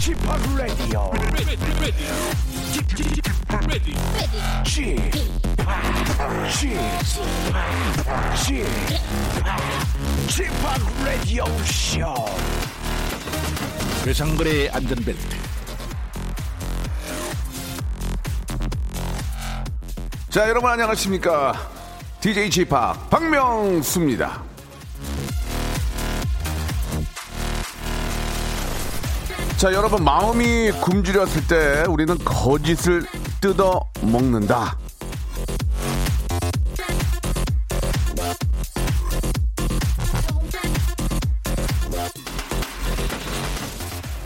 P o p Radio Show. 괴상벌의 안전벨트 자, 여러분 안녕하십니까? DJ p 박명수입니다. 자, 여러분 마음이 굶주렸을 때 우리는 거짓을 뜯어 먹는다.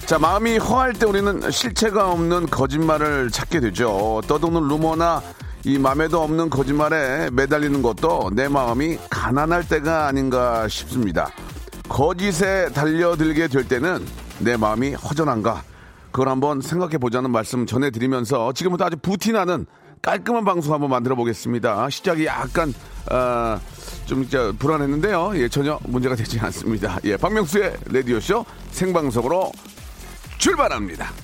자, 마음이 허할 때 우리는 실체가 없는 거짓말을 찾게 되죠. 떠도는 루머나 이 맘에도 없는 거짓말에 매달리는 것도 내 마음이 가난할 때가 아닌가 싶습니다. 거짓에 달려들게 될 때는 내 마음이 허전한가? 그걸 한번 생각해 보자는 말씀 전해드리면서 지금부터 아주 부티나는 깔끔한 방송 한번 만들어 보겠습니다. 시작이 약간 어, 좀 불안했는데요. 예, 전혀 문제가 되지 않습니다. 예, 박명수의 라디오 쇼 생방송으로 출발합니다.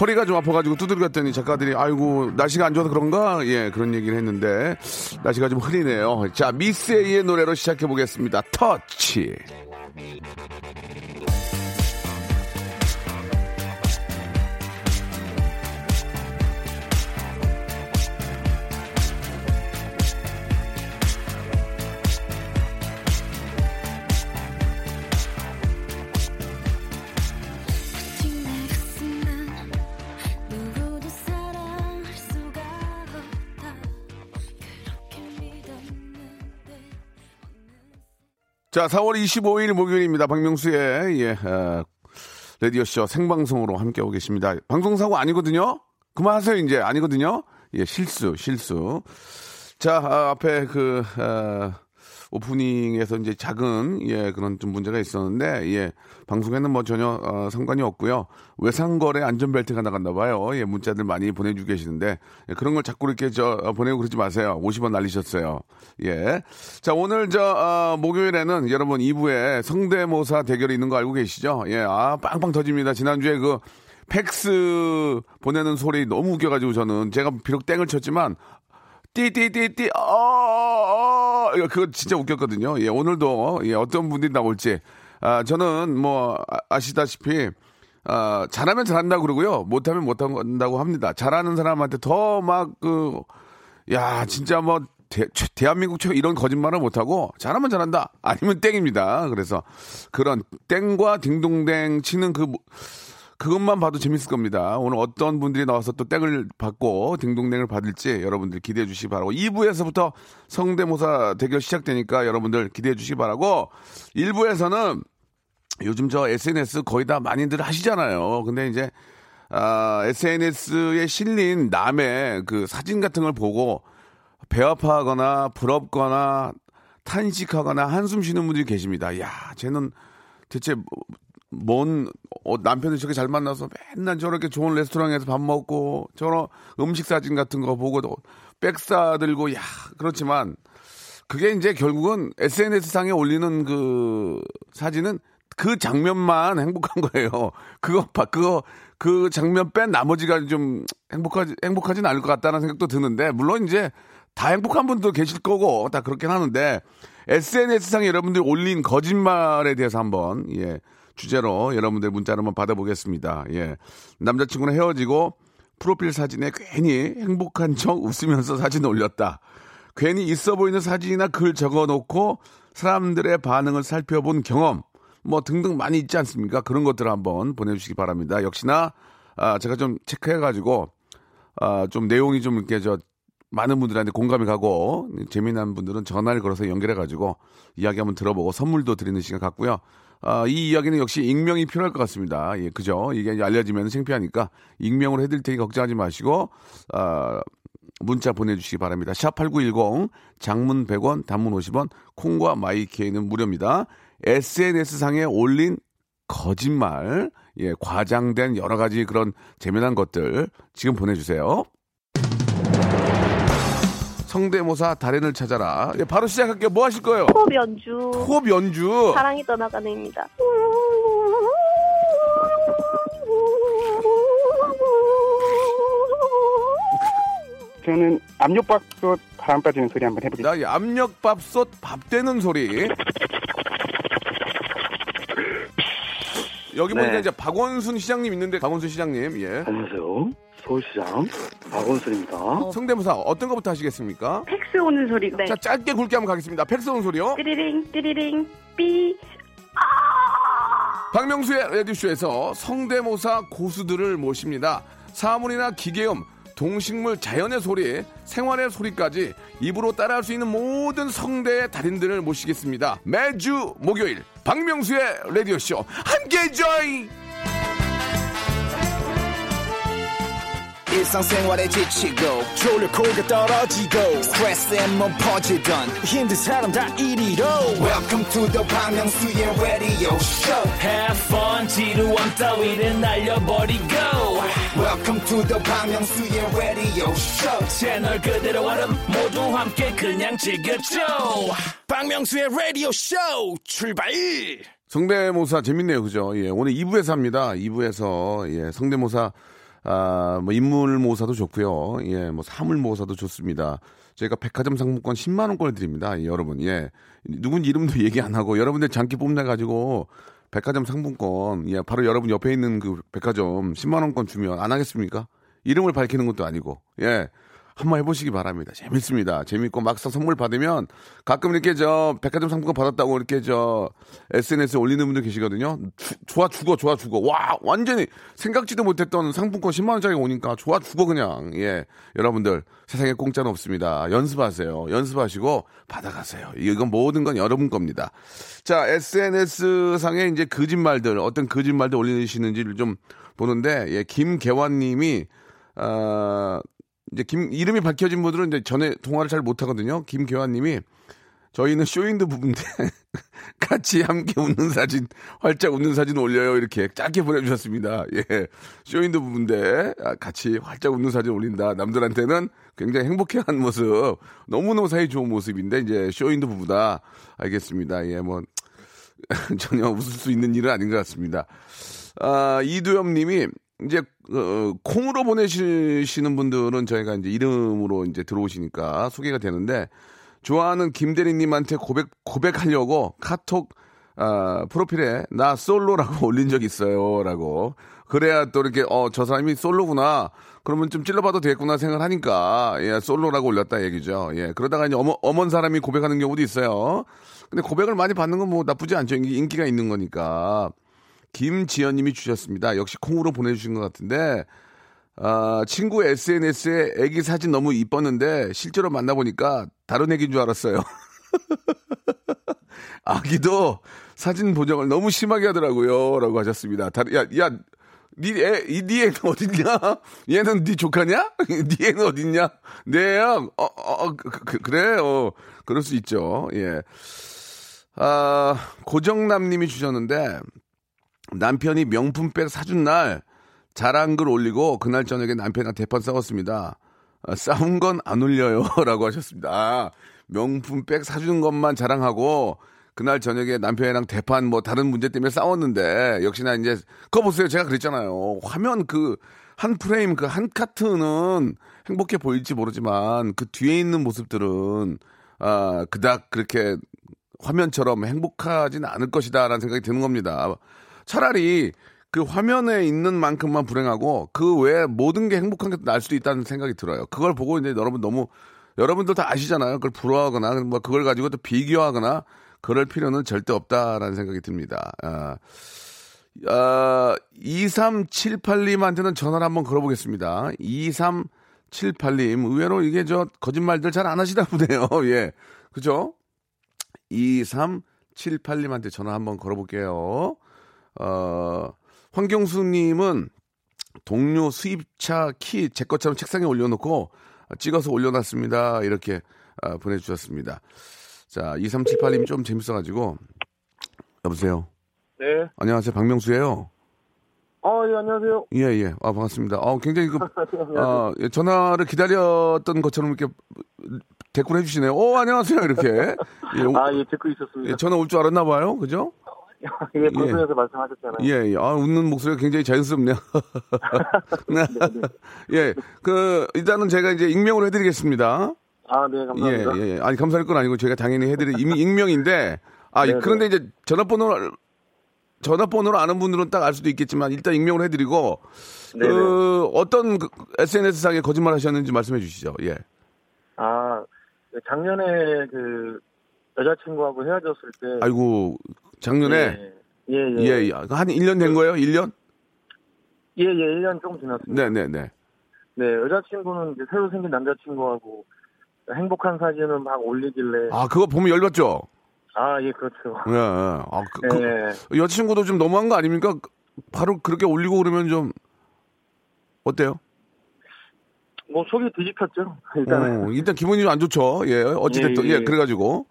허리가 좀 아파가지고 두드렸더니 작가들이 아이고 날씨가 안 좋아서 그런가 예 그런 얘기를 했는데 날씨가 좀 흐리네요. 자 미스 A의 노래로 시작해 보겠습니다. 터치. 자 4월 25일 목요일입니다. 박명수의 예 어, 라디오 쇼 생방송으로 함께하고 계십니다. 방송 사고 아니거든요. 그만하세요 이제 아니거든요. 예 실수 실수. 자 아, 앞에 그 어, 오프닝에서 이제 작은 예 그런 좀 문제가 있었는데 예 방송에는 뭐 전혀 어, 상관이 없고요. 외상거래 안전벨트가 나갔나 봐요. 예 문자들 많이 보내주고 계시는데 예, 그런 걸 자꾸 이렇게 저 어, 보내고 그러지 마세요. 50원 날리셨어요. 예자 오늘 저 어, 목요일에는 여러분 2부에 성대모사 대결이 있는 거 알고 계시죠? 예아 빵빵 터집니다. 지난주에 그 팩스 보내는 소리 너무 웃겨가지고 저는 제가 비록 땡을 쳤지만 띠띠띠띠 어, 어, 어. 그거 진짜 웃겼거든요. 예, 오늘도 예, 어떤 분들이 나올지 아, 저는 뭐 아- 아시다시피 아, 잘하면 잘한다 그러고요. 못하면 못한다고 합니다. 잘하는 사람한테 더 막 그 야, 진짜 뭐 대, 한민국 최고 이런 거짓말을 못하고 잘하면 잘한다. 아니면 땡입니다. 그래서 그런 땡과 딩동댕 치는 그 그것만 봐도 재밌을 겁니다. 오늘 어떤 분들이 나와서 또 땡을 받고 딩동댕을 받을지 여러분들 기대해 주시기 바라고 2부에서부터 성대모사 대결 시작되니까 여러분들 기대해 주시기 바라고 1부에서는 요즘 저 SNS 거의 다 많이들 하시잖아요. 근데 이제 아, SNS에 실린 남의 그 사진 같은 걸 보고 배 아파하거나 부럽거나 탄식하거나 한숨 쉬는 분들이 계십니다. 야, 쟤는 대체 뭐- 뭔 어, 남편을 저렇게 잘 만나서 맨날 저렇게 좋은 레스토랑에서 밥 먹고 저런 음식 사진 같은 거 보고 백 싸들고 야 그렇지만 그게 이제 결국은 SNS 상에 올리는 그 사진은 그 장면만 행복한 거예요. 그거 봐, 그거 그 장면 뺀 나머지가 좀 행복하지 행복하진 않을 것 같다는 생각도 드는데 물론 이제 다 행복한 분도 계실 거고 다 그렇긴 하는데 SNS 상에 여러분들이 올린 거짓말에 대해서 한번 예 주제로 여러분들 문자를 한번 받아보겠습니다. 예 남자친구랑 헤어지고 프로필 사진에 괜히 행복한 척 웃으면서 사진 올렸다. 괜히 있어 보이는 사진이나 글 적어 놓고 사람들의 반응을 살펴본 경험, 뭐 등등 많이 있지 않습니까? 그런 것들을 한번 보내주시기 바랍니다. 역시나, 아, 제가 좀 체크해가지고, 아, 좀 내용이 좀 이렇게 저, 많은 분들한테 공감이 가고, 재미난 분들은 전화를 걸어서 연결해가지고, 이야기 한번 들어보고 선물도 드리는 시간 같고요. 아, 이 이야기는 역시 익명이 필요할 것 같습니다. 예, 그죠? 이게 알려지면 창피하니까 익명으로 해드릴 테니 걱정하지 마시고, 아, 문자 보내주시기 바랍니다. 샵 8910 장문 100원 단문 50원 콩과 마이케이는 무료입니다. SNS상에 올린 거짓말 예, 과장된 여러 가지 그런 재미난 것들 지금 보내주세요. 성대모사 달인을 찾아라. 예, 바로 시작할게요. 뭐 하실 거예요? 호흡 연주 호흡 연주. 사랑이 떠나가는입니다. 저는 압력밥솥 바람 빠지는 소리 한번 해보겠습니다. 자, 이 압력밥솥 밥 되는 소리. 여기 보니까 네. 이제 박원순 시장님 있는데 박원순 시장님 예 안녕하세요. 서울시장 박원순입니다. 성대모사 어떤 것부터 하시겠습니까? 팩스 오는 소리. 네. 자 짧게 굵게 한번 가겠습니다. 팩스 온 소리요. 띠리링 띠리링 삐. 박명수의 라디오쇼에서 성대모사 고수들을 모십니다. 사물이나 기계음, 동식물, 자연의 소리, 생활의 소리까지 입으로 따라할 수 있는 모든 성대의 달인들을 모시겠습니다. 매주 목요일 박명수의 라디오쇼 함께 join! 지치고, 떨어지고, 퍼지던, welcome to the Bang Myung-soo's radio show. Have fun 지루함 따위를 날려버리고. Welcome to the Bang Myung-soo's radio show. 채널 그대로 얼음 모두 함께 그냥 즐겨줘. 박명수의 라디오 쇼 출발! 성대모사 재밌네요, 그죠? 예, 오늘 2부에서 합니다. 2부에서 예, 성대모사 아, 뭐 인물 모사도 좋고요. 예, 뭐 사물 모사도 좋습니다. 저희가 백화점 상품권 10만 원권을 드립니다. 예, 여러분. 예. 누군 이름도 얘기 안 하고 여러분들 장기 뽐내 가지고 백화점 상품권 예, 바로 여러분 옆에 있는 그 백화점 10만 원권 주면 안 하겠습니까? 이름을 밝히는 것도 아니고. 예. 한번 해보시기 바랍니다. 재밌습니다. 재밌고 막상 선물 받으면 가끔 이렇게 저 백화점 상품권 받았다고 이렇게 저 SNS에 올리는 분들 계시거든요. 주- 좋아 죽어 좋아 죽어 와 완전히 생각지도 못했던 상품권 10만 원짜리 오니까 좋아 죽어 그냥 예 여러분들 세상에 공짜는 없습니다. 연습하세요. 연습하시고 받아가세요. 이건 모든 건 여러분 겁니다. 자 SNS 상에 이제 거짓말들 어떤 거짓말들 올리시는지를 좀 보는데 예 김계환 님이 아 이제 김 이름이 밝혀진 분들은 이제 전에 통화를 잘 못하거든요. 김교환님이 저희는 쇼윈도 부부인데 같이 함께 웃는 사진 활짝 웃는 사진 올려요 이렇게 짧게 보내주셨습니다. 예, 쇼윈도 부부인데 아, 같이 활짝 웃는 사진 올린다. 남들한테는 굉장히 행복해하는 모습, 너무 너무 사이 좋은 모습인데 이제 쇼윈드 부부다. 알겠습니다. 예, 뭐 전혀 웃을 수 있는 일은 아닌 것 같습니다. 아, 이두엽 님이 이제 어, 콩으로 보내시는 분들은 저희가 이제 이름으로 이제 들어오시니까 소개가 되는데 좋아하는 김대리님한테 고백 고백하려고 카톡 아, 프로필에 나 솔로라고 올린 적 있어요라고. 그래야 또 이렇게 어 저 사람이 솔로구나. 그러면 좀 찔러봐도 되겠구나 생각을 하니까 예 솔로라고 올렸다 얘기죠. 예 그러다가 이제 어머 어먼 사람이 고백하는 경우도 있어요. 근데 고백을 많이 받는 건 뭐 나쁘지 않죠. 인기- 인기가 있는 거니까 김지연님이 주셨습니다. 역시 콩으로 보내주신 것 같은데 아, 친구 SNS에 애기 사진 너무 이뻤는데 실제로 만나보니까 다른 애기인 줄 알았어요. 아기도 사진 보정을 너무 심하게 하더라고요. 라고 하셨습니다. 다, 야, 야, 니 애, 이, 니 애는 어딨냐? 얘는 니 조카냐? 니 애는 어딨냐? 네, 형. 어, 어, 어, 그, 그, 그래, 어, 그럴 수 있죠. 예. 아, 고정남 님이 주셨는데, 남편이 명품백 사준 날 자랑 글 올리고 그날 저녁에 남편이랑 대판 싸웠습니다. 아, 싸운 건 안 올려요. 라고 하셨습니다. 아, 명품백 사준 것만 자랑하고 그날 저녁에 남편이랑 대판 뭐 다른 문제 때문에 싸웠는데 역시나 이제 그거 보세요. 제가 그랬잖아요. 화면 그 한 프레임 그 한 카트는 행복해 보일지 모르지만 그 뒤에 있는 모습들은 아, 그닥 그렇게 화면처럼 행복하진 않을 것이다라는 생각이 드는 겁니다. 차라리 그 화면에 있는 만큼만 불행하고 그 외에 모든 게 행복한 게 날 수도 있다는 생각이 들어요. 그걸 보고 이제 여러분 너무 여러분들 다 아시잖아요. 그걸 부러워하거나 뭐 그걸 가지고 또 비교하거나 그럴 필요는 절대 없다라는 생각이 듭니다. 아, 아, 2378님한테는 전화를 한번 걸어보겠습니다. 2378님, 의외로 이게 저 거짓말들 잘 안 하시다 보네요. 예. 그죠? 2378님한테 전화 한번 걸어볼게요. 어, 황경수님은 동료 수입차 키 제 것처럼 책상에 올려놓고 찍어서 올려놨습니다. 이렇게 아, 보내주셨습니다. 자, 2378님 좀 재밌어가지고. 여보세요. 네, 안녕하세요. 박명수예요 어, 예, 안녕하세요. 예, 예. 아, 반갑습니다. 어, 굉장히 그. 어, 예, 전화를 기다렸던 것처럼 이렇게 댓글 해주시네요. 오, 안녕하세요. 이렇게. 예, 오- 아, 예, 듣고 있었습니다. 예, 전화 올 줄 알았나 봐요. 그죠? 예, 방송에서 말씀하셨잖아요. 예, 예. 아, 웃는 목소리가 굉장히 자연스럽네요. 네. 예, 그, 일단은 제가 이제 익명으로 해드리겠습니다. 아, 네, 예, 감사합니다. 예, 예. 아니, 감사할 건 아니고 제가 당연히 해드릴 임- 익명인데, 아, 네, 그런데 이제 전화번호를, 전화번호로 아는 분들은 딱 알 수도 있겠지만, 일단 익명으로 해드리고, 네, 그, 어떤 SNS상에 거짓말 하셨는지 말씀해 주시죠. 예. 아, 작년에 그 여자친구하고 헤어졌을 때. 아이고, 작년에, 예, 예. 예, 예, 예. 한 1년 된 거예요? 1년? 예, 예, 1년 조금 지났습니다. 네, 네, 네. 네, 여자친구는 이제 새로 생긴 남자친구하고 행복한 사진을 막 올리길래. 아, 그거 보면 열받죠? 아, 예, 그렇죠. 예, 예. 아, 그, 그, 예. 여자친구도 좀 너무한 거 아닙니까? 바로 그렇게 올리고 그러면 좀, 어때요? 뭐 속이 뒤집혔죠. 일단은. 어, 일단 기분이 좀 안 좋죠. 예, 어찌됐든. 예, 예, 예. 그래가지고.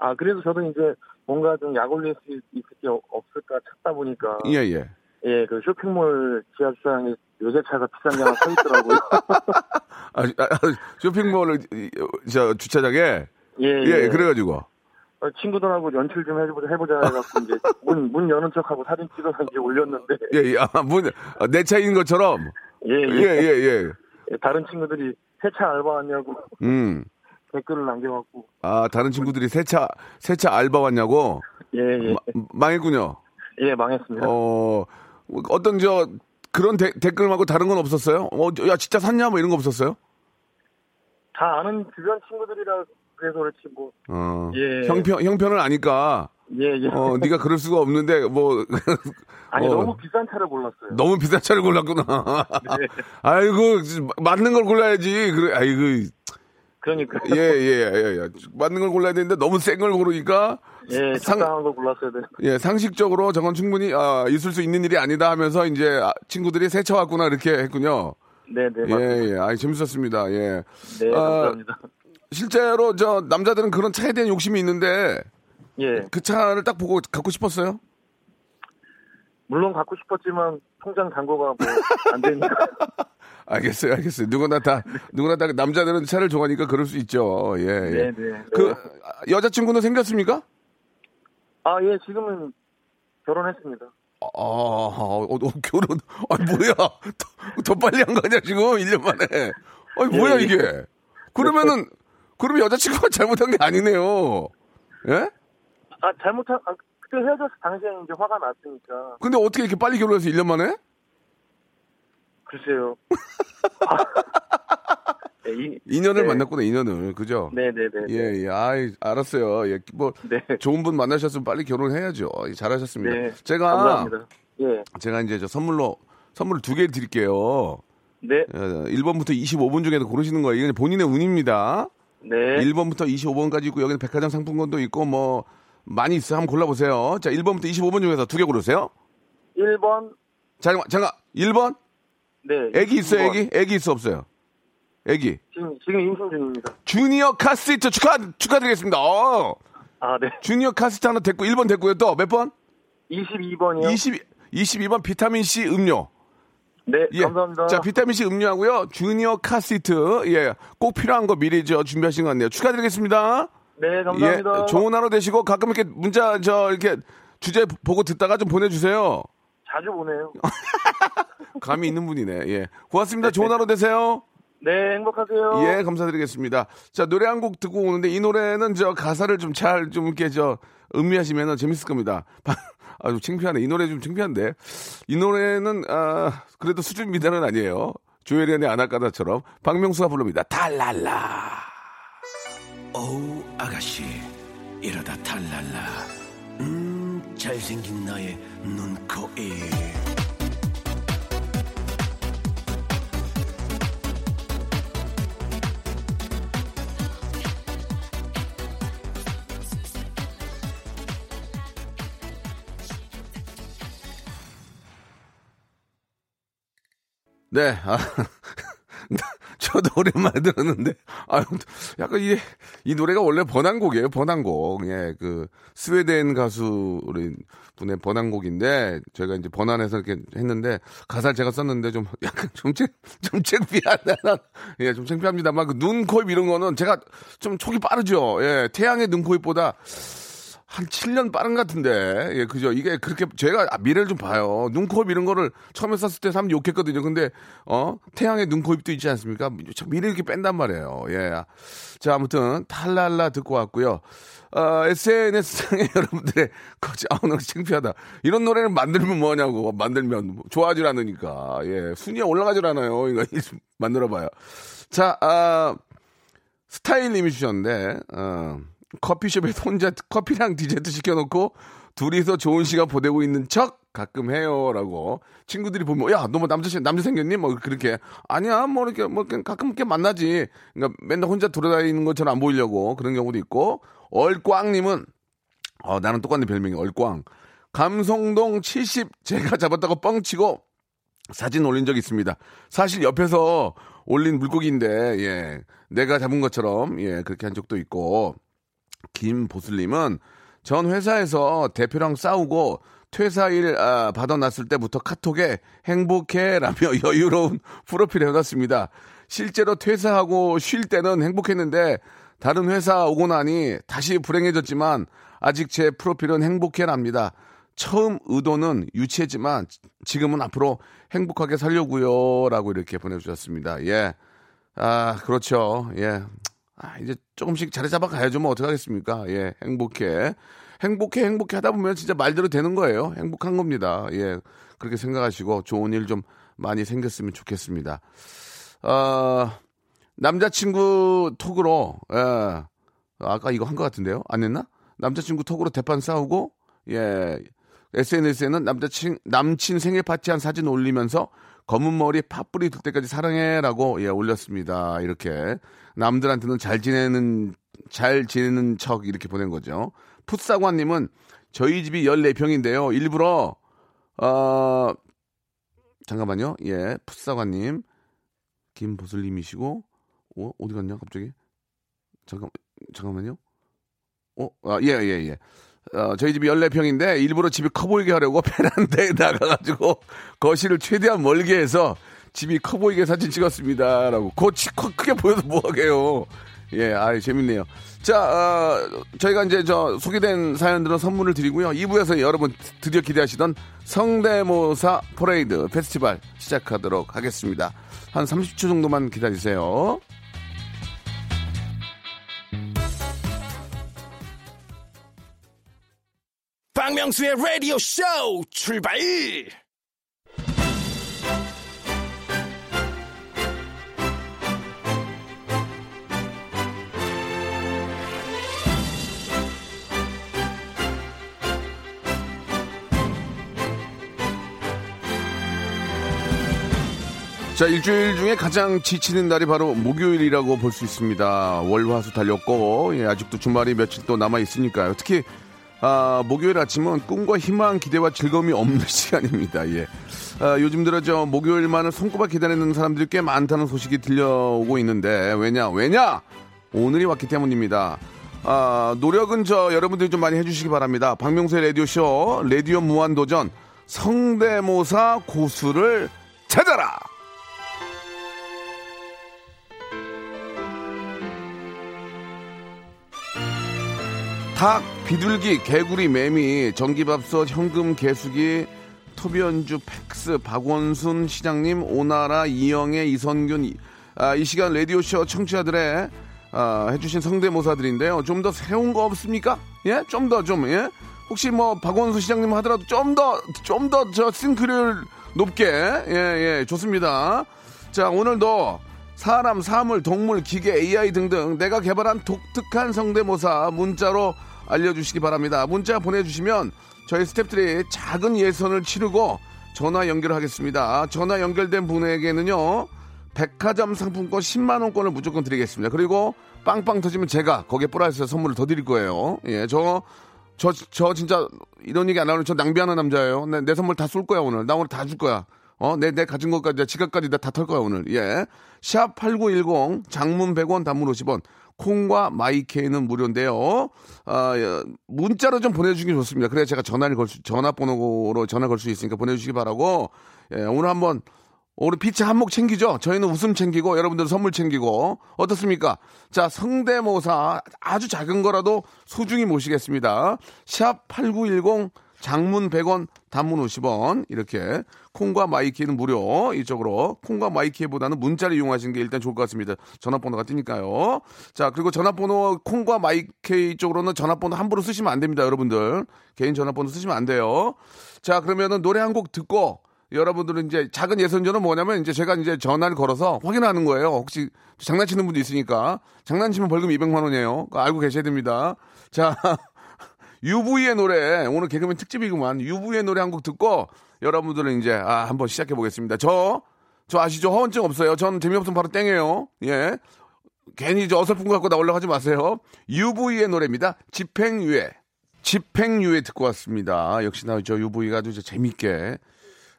아, 그래서 저도 이제 뭔가 좀 약 올릴 수 있을 게 없을까 찾다 보니까. 예, 예. 예, 그 쇼핑몰 지하 주차장에 외제차가 비싼 게 하나 서 있더라고요. 아, 아, 쇼핑몰, 이, 저, 주차장에. 예, 예, 예. 그래가지고. 어, 친구들하고 연출 좀 해보자, 해보자 해갖고 이제 문, 문 여는 척하고 사진 찍어서 이제 올렸는데. 예, 예. 아, 문, 아, 내 차인 것처럼. 예, 예, 예. 예, 예. 예, 다른 친구들이 세차 알바 왔냐고 음. 댓글을 남겨갖고. 아, 다른 친구들이 세차, 세차 알바 왔냐고. 예, 예. 마- 망했군요. 예, 망했습니다. 어, 어떤 저, 그런 데- 댓글 말고 다른 건 없었어요? 어, 야, 진짜 샀냐? 뭐 이런 거 없었어요? 다 아는 주변 친구들이라 그래서 그렇지 뭐. 어, 예. 형편, 형편을 아니까, 예, 예. 어, 네가 그럴 수가 없는데, 뭐, 아니, 어. 너무 비싼 차를 골랐어요. 너무 비싼 차를 골랐구나. 아이고, 맞는 걸 골라야지. 그래, 아이고, 그러니까. 예, 예, 예, 예. 맞는 걸 골라야 되는데 너무 센 걸 고르니까, 예, 상- 적당한 거 골랐어야 돼. 예, 상식적으로 저건 충분히, 아, 있을 수 있는 일이 아니다 하면서 이제 아, 친구들이 세차 왔구나 이렇게 했군요. 네, 네, 예, 맞습니다. 예. 아이, 재밌었습니다. 예. 네, 아, 감사합니다. 실제로 저 남자들은 그런 차에 대한 욕심이 있는데 예, 그 차를 딱 보고 갖고 싶었어요? 물론 갖고 싶었지만 통장 잔고가 뭐 안 되니까. 알겠어요, 알겠어요. 누구나 다, 누구나 다 남자들은 차를 좋아하니까 그럴 수 있죠. 예, 예. 네, 네. 그, 아, 여자친구는 생겼습니까? 아, 예, 지금은 결혼했습니다. 아, 어, 어, 결혼, 아, 뭐야. 더, 더 빨리 한거 아니야, 지금? 1년 만에. 아니, 뭐야, 예, 예. 이게. 그러면은, 그러면 여자친구가 잘못한 게 아니네요. 예? 아, 잘못한, 아, 그때 헤어졌을 당시에 이제 화가 났으니까. 근데 어떻게 이렇게 빨리 결혼해서 1년 만에? 글쎄요. 네, 이, 인연을 네. 만났구나, 인연을. 그죠? 네네네. 예, 예. 아이, 알았어요. 예, 뭐, 네. 좋은 분 만나셨으면 빨리 결혼해야죠. 예, 잘하셨습니다. 네. 제가, 감사합니다. 예. 제가 이제 저 선물로, 선물 두 개 드릴게요. 네. 어, 1번부터 25번 중에서 고르시는 거예요. 이건 본인의 운입니다. 네. 1번부터 25번까지 있고, 여기는 백화점 상품권도 있고, 뭐, 많이 있어요. 한번 골라보세요. 자, 1번부터 25번 중에서 두 개 고르세요. 1번. 잠깐, 잠깐, 1번? 네. 애기 있어요, 2번. 애기? 애기 있어, 없어요? 애기. 지금, 지금 임신 중입니다. 주니어 카시트 축하, 축하드리겠습니다. 어. 아, 네. 주니어 카시트 하나 됐고, 1번 됐고요. 또 몇 번? 22번이요. 20, 22번 비타민C 음료. 네. 예. 감사합니다. 자, 비타민C 음료하고요. 주니어 카시트. 예. 꼭 필요한 거 미리 저 준비하신 것 같네요. 축하드리겠습니다. 네, 감사합니다. 예. 좋은 하루 되시고 가끔 이렇게 문자 저 이렇게 주제 보고 듣다가 좀 보내 주세요. 자주 보내요. 감이 있는 분이네. 예. 고맙습니다. 좋은 하루 되세요. 네, 행복하세요. 예, 감사드리겠습니다. 자, 노래 한 곡 듣고 오는데 이 노래는 저 가사를 좀잘좀 이렇게 저 음미하시면 재밌을 겁니다. 아주 창피하네. 이 노래 좀 창피한데. 이 노래는, 아, 그래도 수준 미달은 아니에요. 조혜련의 아나까다처럼 박명수가 부릅니다. 달랄라. 어우 아가씨 이러다 탈랄라 음 잘생긴 나의 눈 코 입 네. 아, 저, 저도 오랜만에 들었는데, 아유, 약간 이, 이 노래가 원래 번안곡이에요, 번안곡. 예, 그, 스웨덴 가수, 우리 분의 번안곡인데, 제가 이제 번안해서 이렇게 했는데, 가사를 제가 썼는데 좀, 약간 좀, 창, 좀 창피하다. 예, 좀 창피합니다만, 그 눈, 코, 입 이런 거는 제가 좀 촉이 빠르죠. 예, 태양의 눈, 코, 입보다 한 7년 빠른 것 같은데, 예, 그죠. 이게 그렇게, 제가 미래를 좀 봐요. 눈, 코, 입 이런 거를 처음에 썼을 때 사람들이 욕했거든요. 근데, 어, 태양의 눈, 코, 입도 있지 않습니까? 참 미래 이렇게 뺀단 말이에요. 예. 자, 아무튼, 탈랄라 듣고 왔고요. 어, SNS상에 여러분들의, 거지, 아, 오늘 창피하다. 이런 노래를 만들면 뭐냐고, 만들면. 좋아하질 않으니까. 예. 순위에 올라가질 않아요. 이거 만들어봐요. 자, 아, 스타일님이 주셨는데, 어, 커피숍에서 혼자 커피랑 디저트 시켜놓고 둘이서 좋은 시간 보내고 있는 척 가끔 해요라고. 친구들이 보면 야 너 뭐 남자 생- 남자 생겼니? 뭐 그렇게. 아니야 뭐 이렇게 뭐 가끔 이렇게 만나지. 그러니까 맨날 혼자 돌아다니는 것처럼 안 보이려고 그런 경우도 있고. 얼꽝님은 어 나는 똑같네 별명이 얼꽝. 감성동 70 제가 잡았다고 뻥치고 사진 올린 적 있습니다. 사실 옆에서 올린 물고기인데, 예. 내가 잡은 것처럼, 예, 그렇게 한 적도 있고, 김보슬님은 전 회사에서 대표랑 싸우고 퇴사일 아, 받아놨을 때부터 카톡에 행복해라며 여유로운 프로필 해놨습니다. 실제로 퇴사하고 쉴 때는 행복했는데 다른 회사 오고 나니 다시 불행해졌지만 아직 제 프로필은 행복해랍니다. 처음 의도는 유치했지만 지금은 앞으로 행복하게 살려고요. 라고 이렇게 보내주셨습니다. 예. 아, 그렇죠. 예. 아, 이제 조금씩 자리 잡아 가야죠. 뭐 어떡하겠습니까? 예. 행복해. 행복해, 행복해 하다 보면 진짜 말대로 되는 거예요. 행복한 겁니다. 예. 그렇게 생각하시고 좋은 일 좀 많이 생겼으면 좋겠습니다. 어, 남자친구 톡으로, 예. 아까 이거 한 것 같은데요? 안 했나? 남자친구 톡으로 대판 싸우고, 예. SNS에는 남자친, 남친 생일 파티한 사진 올리면서 검은 머리 팥뿌리 들 때까지 사랑해라고 예, 올렸습니다. 이렇게 남들한테는 잘 지내는 잘 지내는 척 이렇게 보낸 거죠. 풋사관님은 저희 집이 14평인데요. 일부러 어 잠깐만요. 예, 풋사관님 김보슬님이시고 어, 어디 갔냐 갑자기? 잠깐 잠깐만요. 어, 아, 예, 예, 예. 어, 저희 집이 14평인데 일부러 집이 커 보이게 하려고 베란다에 나가가지고 거실을 최대한 멀게 해서 집이 커 보이게 사진 찍었습니다. 라고. 그 치- 커- 크게 보여서 뭐하게요. 예, 아 재밌네요. 자, 어, 저희가 이제 저 소개된 사연들은 선물을 드리고요. 2부에서 여러분 드디어 기대하시던 성대모사 퍼레이드 페스티벌 시작하도록 하겠습니다. 한 30초 정도만 기다리세요. 박명수의 라디오 쇼 출발! 자, 일주일 중에 가장 지치는 날이 바로 목요일이라고 볼 수 있습니다. 월화수 달렸고, 예, 아직도 주말이 며칠 또 남아 있으니까요. 특히, 아, 목요일 아침은 꿈과 희망, 기대와 즐거움이 없는 시간입니다. 예. 아, 요즘 들어 저 목요일만을 손꼽아 기다리는 사람들이 꽤 많다는 소식이 들려오고 있는데, 왜냐, 왜냐? 오늘이 왔기 때문입니다. 아, 노력은 저 여러분들이 좀 많이 해주시기 바랍니다. 박명수의 라디오 쇼, 라디오 무한 도전, 성대모사 고수를 찾아라! 닭, 비둘기, 개구리, 매미, 전기밥솥, 현금, 개수기, 토비연주, 팩스, 박원순 시장님, 오나라, 이영애, 이선균, 이- 아, 이 시간 라디오쇼 청취자들의 아, 해주신 성대모사들인데요. 좀 더 새로운 거 없습니까? 예? 좀 더 좀, 예? 혹시 뭐 박원순 시장님 하더라도 좀 더, 좀 더 저 싱크를 높게, 예, 예, 좋습니다. 자, 오늘도 사람, 사물, 동물, 기계, AI 등등 내가 개발한 독특한 성대모사 문자로 알려주시기 바랍니다. 문자 보내주시면 저희 스태프들이 작은 예선을 치르고 전화 연결하겠습니다. 전화 연결된 분에게는요, 백화점 상품권 10만 원권을 무조건 드리겠습니다. 그리고 빵빵 터지면 제가 거기에 플러스 선물을 더 드릴 거예요. 예, 저, 저, 저 진짜 이런 얘기 안 나오는 저 낭비하는 남자예요. 내, 내 선물 다 쏠 거야, 오늘. 나 오늘 다 줄 거야. 어, 내, 내 가진 것까지, 내 지갑까지 다 털 거야, 오늘. 예. 샵 8910, 장문 100원, 단문 50원. 콩과 마이케이는 무료인데요. 아, 예, 문자로 좀 보내주시기 좋습니다. 그래야 제가 전화를 걸 수, 전화번호로 전화 걸 수 있으니까 보내주시기 바라고. 예, 오늘 한번, 오늘 피치 한몫 챙기죠? 저희는 웃음 챙기고, 여러분들은 선물 챙기고. 어떻습니까? 자, 성대모사 아주 작은 거라도 소중히 모시겠습니다. 샵 8910, 장문 100원, 단문 50원. 이렇게. 콩과 마이케이는 무료. 이쪽으로. 콩과 마이케이보다는 문자를 이용하시는 게 일단 좋을 것 같습니다. 전화번호가 뜨니까요. 자, 그리고 전화번호, 콩과 마이케이 쪽으로는 전화번호 함부로 쓰시면 안 됩니다, 여러분들. 개인 전화번호 쓰시면 안 돼요. 자, 그러면은 노래 한 곡 듣고, 여러분들은 이제 작은 예선전은 뭐냐면 이제 제가 이제 전화를 걸어서 확인하는 거예요. 혹시 장난치는 분도 있으니까. 장난치면 벌금 200만 원이에요. 알고 계셔야 됩니다. 자, UV의 노래 오늘 개그맨 특집이구만. UV의 노래 한 곡 듣고 여러분들은 이제 아 한번 시작해 보겠습니다. 저 저 아시죠? 허언증 없어요. 전 재미없으면 바로 땡해요. 예. 괜히 저 어설픈 거 갖고 나 올라가지 마세요. UV의 노래입니다. 집행유예. 집행유예 듣고 왔습니다. 역시나 저 UV가 아주 저 재밌게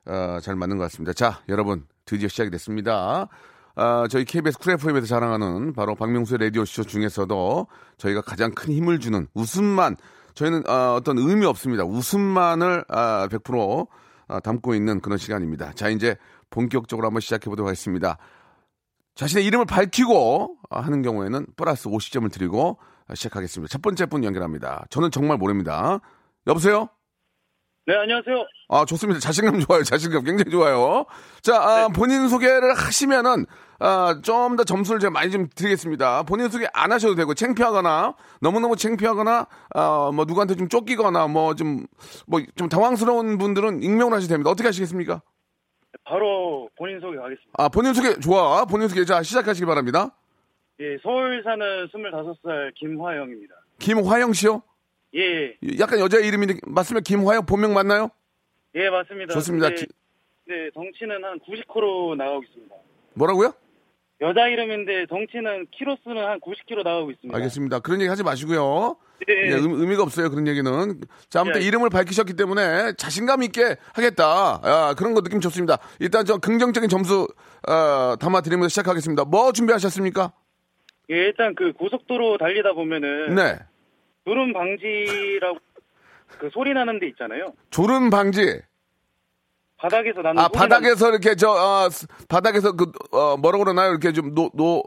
어, 잘 맞는 것 같습니다. 자, 여러분 드디어 시작이 됐습니다. 아, 저희 KBS 쿨 FM에서 자랑하는 바로 박명수의 라디오쇼 중에서도 저희가 가장 큰 힘을 주는 웃음만 저희는 어, 떤 의미 없습니다. 웃음만을 아, 100% 아, 담고 있는 그런 시간입니다. 자, 이제 본격적으로 한번 시작해 보도록 하겠습니다. 자신의 이름을 밝히고 아, 하는 경우에는 플러스 50점을 드리고 아, 시작하겠습니다. 첫 번째 분 연결합니다. 저는 정말 모릅니다. 여보세요? 네, 안녕하세요. 아, 좋습니다. 자신감 좋아요. 자신감 굉장히 좋아요. 자, 아, 본인 소개를 하시면은, 아, 좀 더 점수를 제가 많이 좀 드리겠습니다. 본인 소개 안 하셔도 되고, 창피하거나, 너무너무 창피하거나, 아, 뭐, 누구한테 좀 쫓기거나, 뭐, 좀, 뭐, 좀 당황스러운 분들은 익명을 하셔도 됩니다. 어떻게 하시겠습니까? 바로 본인 소개 가겠습니다. 아, 본인 소개, 좋아. 본인 소개, 자, 시작하시기 바랍니다. 예, 서울 사는 25살 김화영입니다. 김화영 씨요? 예, 약간 여자 이름인데, 맞으면 김화영 본명 맞나요? 예, 맞습니다. 좋습니다. 근데, 네, 덩치는 한 90kg 나가고 있습니다. 뭐라고요? 여자 이름인데 덩치는 키로수는 한 90kg 나가고 있습니다. 알겠습니다. 그런 얘기 하지 마시고요. 예, 예, 의, 의미가 없어요. 그런 얘기는. 자, 아무튼 예. 이름을 밝히셨기 때문에 자신감 있게 하겠다. 아, 그런 거 느낌 좋습니다. 일단 저 긍정적인 점수 어, 담아 드리면서 시작하겠습니다. 뭐 준비하셨습니까? 예, 일단 그 고속도로 달리다 보면은 네. 졸음 방지라고 그 소리 나는 데 있잖아요. 졸음 방지. 바닥에서 나는 아, 바닥에서 이렇게 저 어, 스- 바닥에서 그 어, 뭐라고 그러나요? 이렇게 좀노노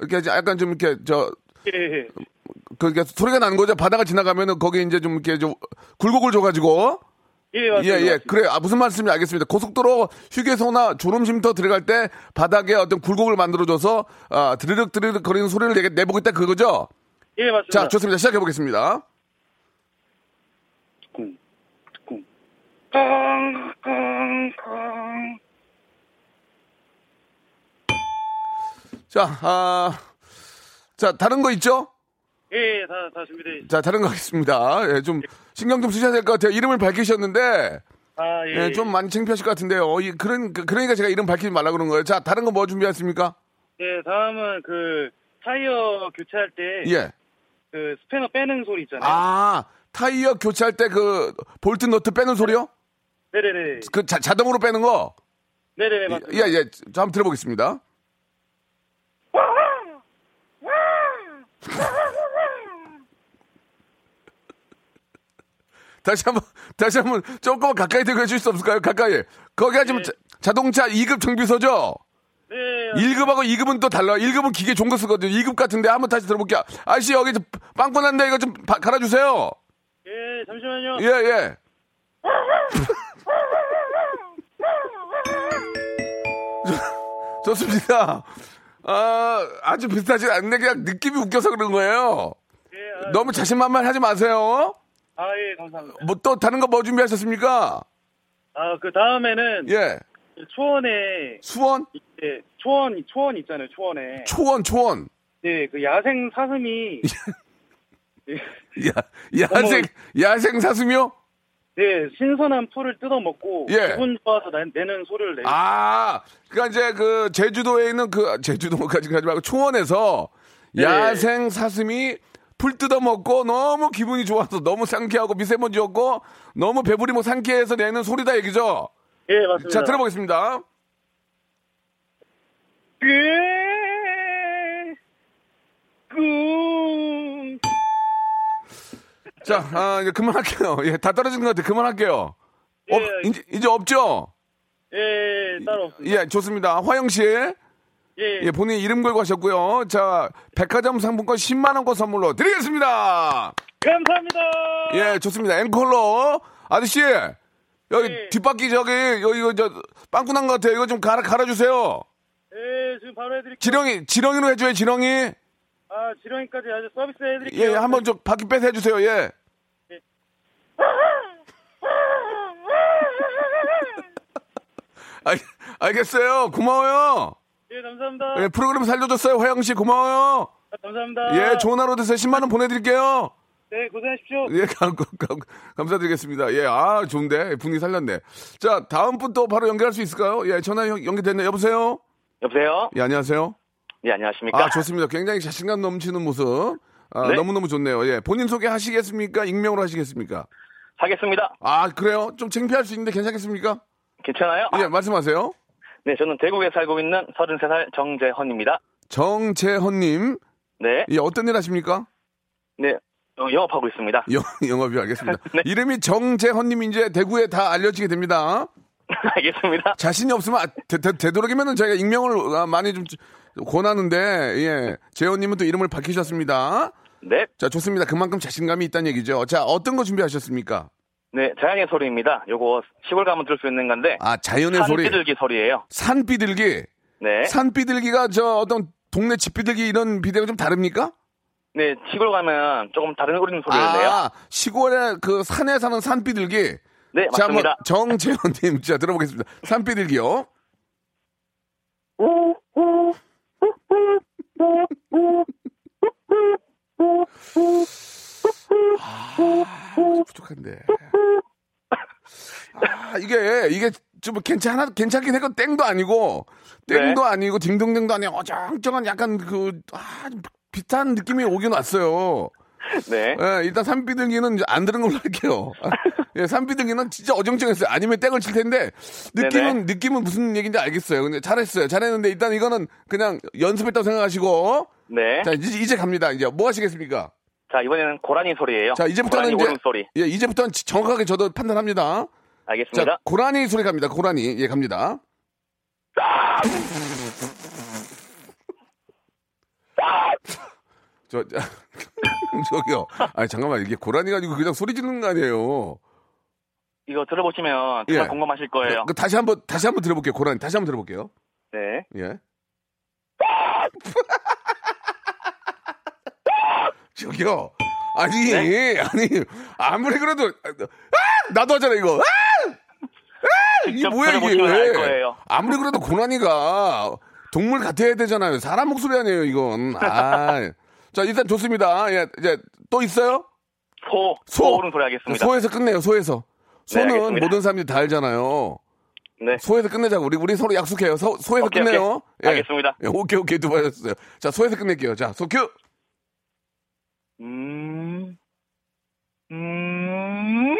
이렇게 약간 좀 이렇게 저 나는, 예, 예. 그게 소리가 나는 거죠. 바닥을 지나가면은 거기 이제 좀 이렇게 좀 굴곡을 줘가지고 예, 예, 맞습니다. 예. 그래. 아, 무슨 말씀인지 알겠습니다. 고속도로 휴게소나 졸음쉼터 들어갈 때 바닥에 어떤 굴곡을 만들어줘서, 아, 드르륵 드르륵 거리는 소리를 내게, 내보겠다 그거죠? 예, 맞습니다. 자, 좋습니다. 시작해 보겠습니다. 쿵, 쿵. 깡, 깡, 깡. 자, 아, 자, 다른 거 있죠? 예, 예, 다, 다 준비되어 있습니다. 자, 다른 거 하겠습니다. 예, 좀, 신경 좀 쓰셔야 될 것 같아요. 이름을 밝히셨는데, 아, 예. 예, 좀 많이 창피하실 것 같은데요. 이, 그런, 그- 그러니까 제가 이름 밝히지 말라 그런 거예요. 자, 다른 거 뭐 준비하십니까? 예, 다음은 그 타이어 교체할 때 그 예. 스패너 빼는 소리 있잖아요. 아, 타이어 교체할 때 그, 볼트 너트 빼는 소리요? 네네네. 그 자, 자동으로 빼는 거? 네네네, 맞습니다. 예, 예. 저 한번 들어보겠습니다. 다시 한번, 다시 한번 조금 가까이 대고 해줄 수 없을까요? 가까이. 거기가 지금 자, 자동차 2급 정비소죠? 네, 1급하고 2급은 또 달라요. 1급은 기계 좋은 거 쓰거든요. 2급 같은데 한번 다시 들어볼게요. 아저씨, 여기 좀 빵꾸 난데 이거 좀 바- 갈아주세요. 예, 잠시만요. 예, 예. 좋- 좋습니다. 아, 아주 비슷하지 않네. 그냥 느낌이 웃겨서 그런 거예요. 예, 아, 너무 자신만만 하지 마세요. 아, 예, 감사합니다. 뭐 또 다른 거 뭐 준비하셨습니까? 아, 그 다음에는 예. 초원에 수원? 예, 초원 초원 있잖아요, 초원에. 초원, 초원. 네, 그 야생 사슴이 야, 야생, 야생 사슴이요? 네, 신선한 풀을 뜯어 먹고 예. 기분 좋아서 내, 내는 소리를 내요. 아, 그니까 이제 그 제주도에 있는 그 제주도까지 가지 말고 초원에서 네. 야생 사슴이 풀 뜯어 먹고 너무 기분이 좋아서 너무 상쾌하고 미세먼지 없고 너무 배부리 뭐 상쾌해서 내는 소리다 얘기죠. 예, 맞습니다. 자, 들어보겠습니다. 그, 꿈. 자, 아, 이제 그만할게요. 예, 다 떨어진 것 같아요. 그만할게요. 없, 예. 이제, 이제 없죠? 예, 따로 없습니다. 예, 좋습니다. 화영 씨. 예, 예, 본인 이름 걸고 하셨고요. 자, 백화점 상품권 10만원권 선물로 드리겠습니다. 감사합니다. 예, 좋습니다. 앵콜로. 아저씨, 여기 예. 뒷바퀴 저기, 여기, 이거 저, 빵꾸 난 것 같아요. 이거 좀 갈아, 갈아주세요. 예, 지금 바로 해드릴게요. 지렁이, 지렁이로 해줘요, 지렁이. 아, 지렁이까지 아주 서비스 해드릴게요. 예, 예, 한번 좀 바퀴 빼서 해주세요, 예. 알, 알겠어요. 고마워요. 예, 감사합니다. 예, 프로그램 살려줬어요. 화영 씨, 고마워요. 아, 감사합니다. 예, 좋은 하루 되세요. 10만 원 보내드릴게요. 네, 고생하십시오. 예, 감, 감, 감사드리겠습니다. 예, 아, 좋은데. 분위기 살렸네. 자, 다음 분 또 바로 연결할 수 있을까요? 예, 전화 연- 연결됐네. 여보세요? 여보세요? 예, 안녕하세요. 예, 안녕하십니까? 아, 좋습니다. 굉장히 자신감 넘치는 모습. 아, 네. 너무너무 좋네요. 예, 본인 소개 하시겠습니까? 익명으로 하시겠습니까? 하겠습니다. 아, 그래요? 좀 창피할 수 있는데 괜찮겠습니까? 괜찮아요? 예, 말씀하세요. 네, 저는 대구에 살고 있는 33살 정재헌입니다. 정재헌님. 네, 예, 어떤 일 하십니까? 네, 어, 영업하고 있습니다. 영, 영업이 알겠습니다. 네. 이름이 정재헌님 이제 대구에 다 알려지게 됩니다. 알겠습니다. 자신이 없으면 아, 되, 되, 되도록이면 저희가 익명을 아, 많이 좀 권하는데 예 재원님은 또 이름을 밝히셨습니다. 네, 자 좋습니다. 그만큼 자신감이 있다는 얘기죠. 자 어떤 거 준비하셨습니까? 네, 자연의 소리입니다. 요거 시골 가면 들을 수 있는 건데, 아 자연의 소리, 산비둘기 소리예요. 산비둘기, 네, 산비둘기가 저 어떤 동네 집비둘기 이런 비대가 좀 다릅니까? 네, 시골 가면 조금 다른 우리는 소리를 내요. 아 시골에 그 산에 사는 산비둘기. 네, 자 맞습니다. 정재원님 자 들어보겠습니다. 산비둘기요. 아, 부족한데. 아, 이게, 이게 좀 괜찮아, 괜찮긴 해도 땡도 아니고, 땡도 네. 아니고, 딩동댕도 아니고, 어정쩡한 약간 그, 아, 좀 비슷한 느낌이 오긴 왔어요. 네, 예, 일단 산비등기는 안 들은 걸로 할게요. 아, 예, 산비등기는 진짜 어정쩡했어요. 아니면 땡을 칠 텐데, 느낌은, 느낌은 무슨 얘기인지 알겠어요. 근데 잘했어요. 잘했는데, 일단 이거는 그냥 연습했다고 생각하시고, 네. 자, 이제, 이제 갑니다. 이제 뭐 하시겠습니까? 자, 이번에는 고라니 소리예요. 자, 이제부터는 고라니 이제, 소리. 예, 이제부터는 지- 정확하게 저도 판단합니다. 알겠습니다. 자, 고라니 소리 갑니다. 고라니. 예, 갑니다. 저, 저, 저기요. 아니, 잠깐만. 이게 고라니가 아니고 그냥 소리 지르는 거 아니에요. 이거 들어보시면 정말 예. 공감하실 거예요. 그, 다시 한 번, 다시 한번 들어볼게요. 고라니. 다시 한번 들어볼게요. 네. 예. 저기요. 아니, 네? 아니, 아무리 그래도, 아! 나도 하잖아, 이거. 아! 아! 이게 뭐야, 이게. 아무리 그래도 고라니가 동물 같아야 되잖아요. 사람 목소리 아니에요, 이건. 아. 자, 일단 좋습니다. 예, 이제 또 있어요? 소, 소. 소 오는 소리 하겠습니다. 소에서 끝내요, 소에서. 네, 소는 알겠습니다. 모든 사람들이 다 알잖아요. 네. 소에서 끝내자고. 우리, 우리 서로 약속해요. 소, 소에서 오케이, 끝내요. 오케이. 알겠습니다. 예, 오케이, 오케이. 두 번 하셨어요. 자, 소에서 끝낼게요. 자, 소큐. 음, 음,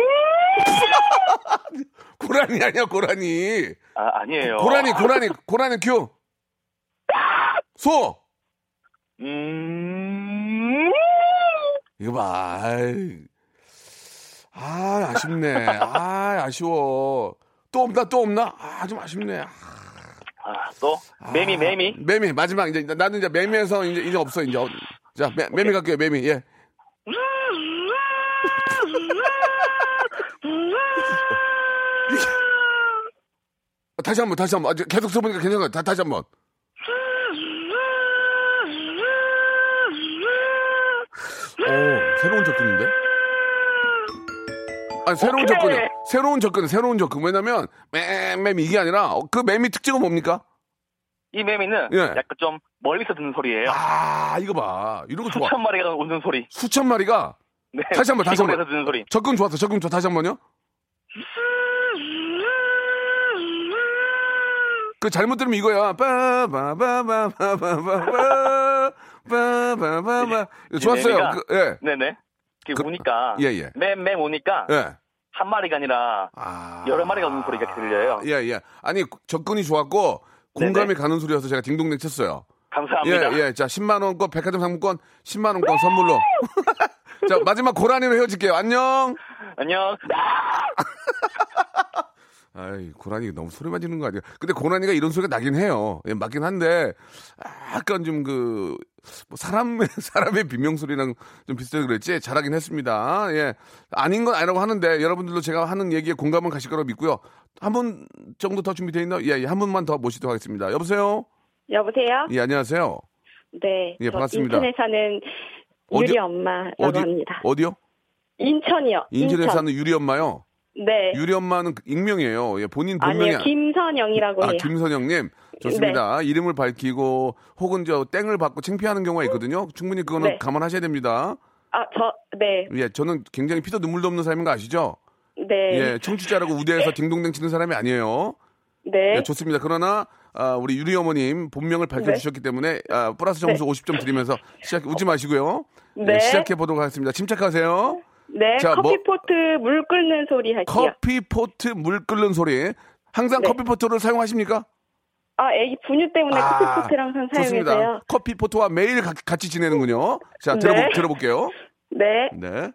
고라니 아니야, 고라니. 아, 아니에요. 고라니, 고라니, 고라니 큐. 소! 음, 이거 봐. 아이. 아, 아쉽네. 아, 아쉬워. 또 없나, 또 없나? 아, 좀 아쉽네. 아, 아, 또, 매미, 매미. 매미, 마지막. 이제, 나는 이제 매미에서 이제, 이제 없어, 이제. 어, 자, 매, 매미 갈게요, 매미. 예. 어, 다시 한 번, 다시 한 번. 아, 계속 써보니까 괜찮아요. 다, 다시 한 번. 새로운 접근인데? 아, 새로운 오케이. 접근이요. 새로운 접근, 새로운 접근. 왜냐면, 맴, 이게 아니라, 어, 그 매미 특징은 뭡니까? 이 매미는 예. 약간 좀 멀리서 듣는 소리예요. 아, 이거 봐. 이런 거 좋아. 수천 마리가 웃는 소리. 수천 마리가 네. 다시 한 번, 다시 한 번. 듣는 소리. 접근 좋았어. 접근 좋아. 다시 한 번요. 그 잘못 들으면 이거야. 빠바바바바바바바 빠바바바. 좋았어요. 그, 예. 네네. 그, 그- 우니까. 예, 예. 맴맴 우니까 예. 한 마리가 아니라 아. 여러 마리가 우는 소리가 들려요. 예, 예. 아니, 접근이 좋았고, 공감이 가는 소리여서 제가 딩동댕 쳤어요. 감사합니다. 예, 예. 자, 10만 원권, 백화점 상품권, 10만 원권 선물로. 자, 마지막 고라니로 헤어질게요. 안녕! 안녕. 아이, 고라니 너무 소리만 지르는 거 아니야? 근데 고라니가 이런 소리가 나긴 해요. 예, 맞긴 한데, 약간 좀 그, 뭐 사람의, 사람의 비명소리랑 좀 비슷해서 그랬지? 잘하긴 했습니다. 예. 아닌 건 아니라고 하는데, 여러분들도 제가 하는 얘기에 공감을 가실 거라고 믿고요. 한 분 정도 더 준비되어 있나? 예, 예, 한 분만 더 모시도록 하겠습니다. 여보세요? 여보세요? 예, 안녕하세요. 네. 예, 저 반갑습니다. 인천에 사는 어디- 유리 엄마라고 어디, 합니다. 어디요? 인천이요. 인천에 인천. 사는 유리 엄마요. 네. 유리 엄마는 익명이에요. 예, 본인 본명이 아니요, 김선영이라고 아, 해요. 김선영님. 좋습니다. 이름을 밝히고 혹은 저 땡을 받고 창피하는 경우가 있거든요. 충분히 그거는 네. 감안하셔야 됩니다. 아, 저, 네. 예, 저는 굉장히 피도 눈물도 없는 사람인 거 아시죠? 네. 예, 청취자라고 우대해서 딩동댕 치는 사람이 아니에요. 네. 예, 좋습니다. 그러나 아, 우리 유리 어머님 본명을 밝혀주셨기 때문에 아, 플러스 점수 50점 드리면서 시작 웃지 마시고요. 네. 예, 시작해 보도록 하겠습니다. 침착하세요. 네. 자, 뭐- 커피포트 물 끓는 소리 할게요. 커피 포트 물 끓는 소리. 항상 네. 커피 포트를 사용하십니까? 아, 애기 분유 때문에 아, 커피포트를 항상 좋습니다. 사용해서요. 커피 포트와 매일 가- 같이 지내는군요. 자, 네. 들어보, 들어볼게요. 네. 네.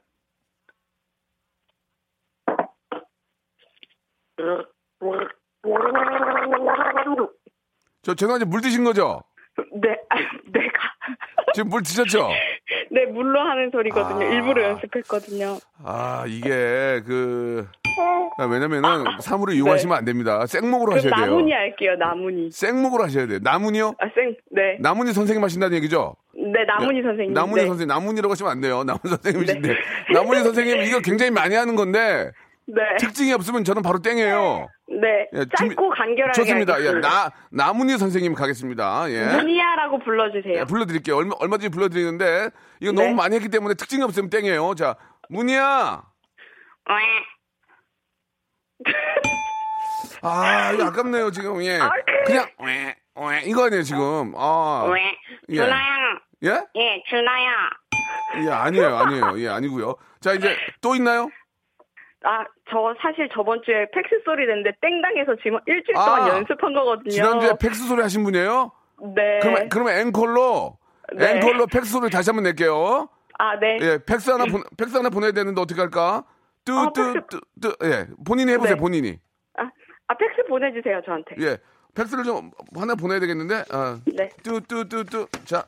저 죄송한데 물 드신 거죠? 네. 아, 내가. 지금 물 드셨죠? 네, 물로 하는 소리거든요. 아. 일부러 연습했거든요. 아, 이게 그 아, 왜냐면은 사물을 이용하시면 안 됩니다. 생목으로 하셔야 돼요. 나문이 할게요, 나문이. 생목으로 하셔야 돼요. 나문이요? 아, 생, 네. 나문이 선생님 하신다는 얘기죠? 네, 나문이 선생님. 나문이 네. 선생님, 나문이라고 하시면 안 돼요. 나문 선생님이신데. 나문이 선생님 이거 굉장히 많이 하는 건데 네. 특징이 없으면 저는 바로 땡이에요. 네. 예, 짧고 간결하게. 좋습니다. 예, 하겠습니다. 나 나문희 선생님 가겠습니다. 예. 문희야라고 불러주세요. 예, 불러드릴게요. 얼마 얼마든지 불러드리는데 이거 너무 네. 많이 했기 때문에 특징이 없으면 땡이에요. 자, 문희야. 아, 이거 아깝네요 지금. 예. 그냥 왜, 왜 이거 아니에요 지금. 아. 예. 예? 예, 준아야. 예, 아니에요, 아니에요. 예, 아니고요. 자, 이제 또 있나요? 아, 저 사실 저번 주에 팩스 소리 냈는데 땡당해서 지금 일주일 아, 동안 연습한 거거든요. 지난주에 팩스 소리 하신 분이에요? 네. 그러면 그러면 앵콜로 네. 앵콜로 팩스 소리 다시 한번 낼게요. 아, 네. 예, 팩스 하나 보, 팩스 하나 보내야 되는데 어떻게 할까? 아, 팩스- 뚜뚜뚜뚜 예, 본인이 해보세요, 네. 본인이. 아, 아, 팩스 보내주세요, 저한테. 예, 팩스를 좀 하나 보내야 되겠는데. 아, 네. 뚜 뚜 뚜 뚜 자,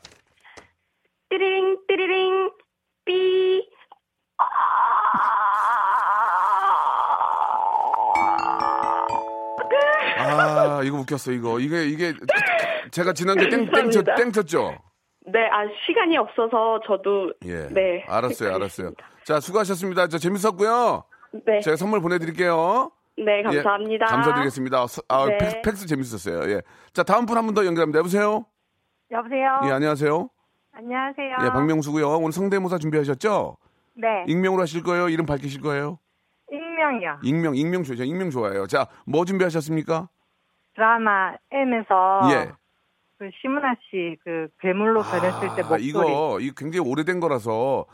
띠리링, 띠리링, 삐. 아 이거 웃겼어 이거 이게 이게 제가 지난주에 땡땡. 땡 쳤죠. 네, 아, 시간이 없어서 저도. 예, 네. 알았어요, 알았어요. 자, 수고하셨습니다. 저 재밌었고요. 네. 제가 선물 보내드릴게요. 네, 예, 감사합니다. 감사드리겠습니다. 서- 아, 네. 팩스, 팩스 재밌었어요. 예. 자, 다음 분 한 분 더 연결합니다. 여보세요? 여보세요. 예, 안녕하세요. 안녕하세요. 예, 박명수고요. 오늘 성대모사 준비하셨죠? 네. 익명으로 하실 거예요? 이름 밝히실 거예요? 익명이요. 익명, 익명 좋죠. 익명 좋아해요. 자, 뭐 준비하셨습니까? 드라마 M에서 예. 그 시문아 씨 그 괴물로 변했을 때 아, 목소리. 이거, 이거 굉장히 오래된 거라서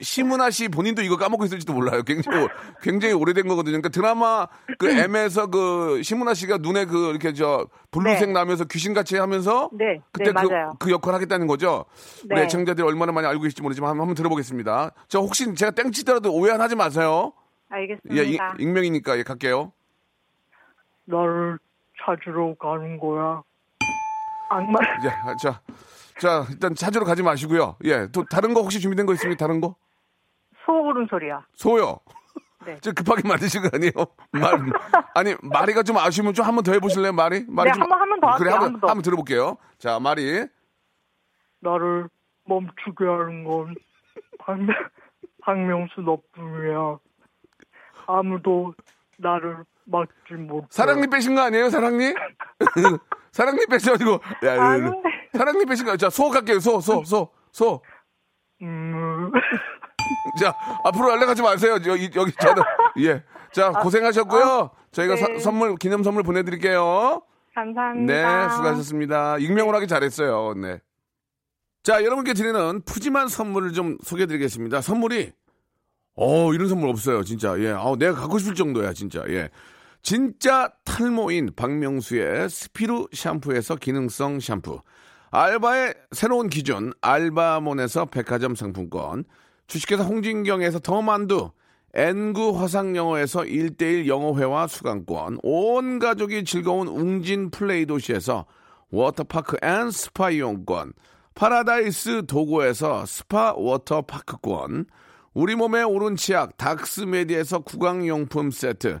시문아 씨 본인도 이거 까먹고 있을지도 몰라요. 굉장히 오- 굉장히 오래된 거거든요. 그러니까 드라마 그 M에서 그 시문아 씨가 눈에 그 이렇게 저 블루색 네. 나면서 귀신같이 하면서 네, 그때 네, 그. 그 역할 하겠다는 거죠. 우리 네. 애청자들이 얼마나 많이 알고 계실지 모르지만 한번, 한번 들어보겠습니다. 저 혹시 제가 땡치더라도 오해 하지 마세요. 알겠습니다. 예, 이- 익명이니까 예, 갈게요. 너를 찾으러 가는 거야. 악마. 자, 자, 자, 일단 찾으러 가지 마시고요. 예, 또 다른 거 혹시 준비된 거 있습니까? 다른 거? 소 울음소리야. 소요. 네. 저 급하게 만드신 거 아니에요? 말, 아니, 마리가 좀 아쉬우면 좀 한 번 더 해보실래요, 마리? 마리 네, 좀- 한번- 한번 더 그래, 할게요, 한번, 한번 더. 한번 들어볼게요. 자, 마리. 나를 멈추게 하는 건 박명, 박명수 너뿐이야. 아무도 나를 막지 못해. 사랑니 빼신 거 아니에요, 사랑니? 사랑니 빼셔가지고. 야. 사랑니 빼신 거. 자, 소 갈게요, 소, 소, 소, 소. 음, 자, 앞으로 연락하지 마세요. 여기, 여기, 저는. 예. 자, 고생하셨고요. 저희가 사- 네. 선물, 기념 선물 보내드릴게요. 감사합니다. 네, 수고하셨습니다. 익명으로 하기 잘했어요. 네. 자, 여러분께 드리는 푸짐한 선물을 좀 소개해 드리겠습니다. 선물이 어, 이런 선물 없어요, 진짜. 예. 아, 내가 갖고 싶을 정도야, 진짜. 예. 진짜 탈모인 박명수의 스피루 샴푸에서 기능성 샴푸. 알바의 새로운 기준, 알바몬에서 백화점 상품권. 주식회사 홍진경에서 더 만두. 엔구 화상영어에서 1대1 영어회화 수강권. 온 가족이 즐거운 웅진 플레이 도시에서 워터파크 and 스파 이용권. 파라다이스 도고에서 스파 워터파크권. 우리 몸의 옳은 치약 닥스메디에서 구강용품 세트.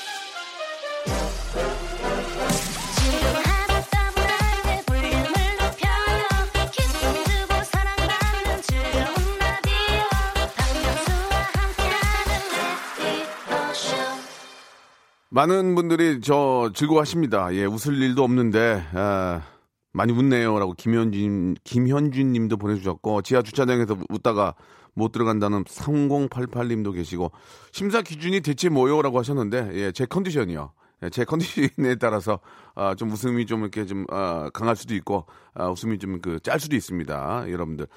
많은 분들이 저 즐거워하십니다. 예, 웃을 일도 없는데 아, 많이 웃네요라고 김현준 김현준 님도 보내주셨고 지하 주차장에서 웃다가 못 들어간다는 3088님도 계시고 심사 기준이 대체 뭐요라고 하셨는데 예, 제 컨디션이요. 예, 제 컨디션에 따라서 아, 좀 웃음이 좀 이렇게 좀 아, 강할 수도 있고 아, 웃음이 좀 그 짤 수도 있습니다. 여러분들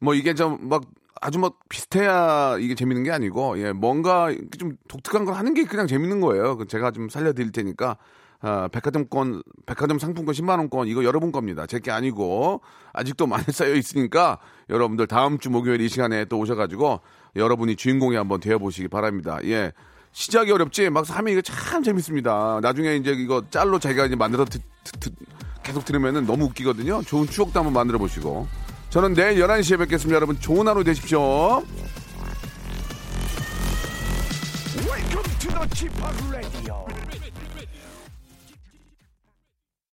뭐 이게 좀막 아주 뭐 비슷해야 이게 재밌는 게 아니고 예 뭔가 좀 독특한 걸 하는 게 그냥 재밌는 거예요. 그 제가 좀 살려드릴 테니까 아, 백화점권 백화점 상품권 10만 원권 이거 여러분 겁니다. 제 게 아니고 아직도 많이 쌓여 있으니까 여러분들 다음 주 목요일 이 시간에 또 오셔가지고 여러분이 주인공이 한번 되어보시기 바랍니다. 예. 시작이 어렵지 막상 하면 이거 참 재밌습니다. 나중에 이제 이거 짤로 자기가 이제 만들어 듣, 듣- 듣- 계속 들으면은 너무 웃기거든요. 좋은 추억도 한번 만들어 보시고. 저는 내일 11시에 뵙겠습니다. 여러분 좋은 하루 되십시오. Welcome to the Chip Radio.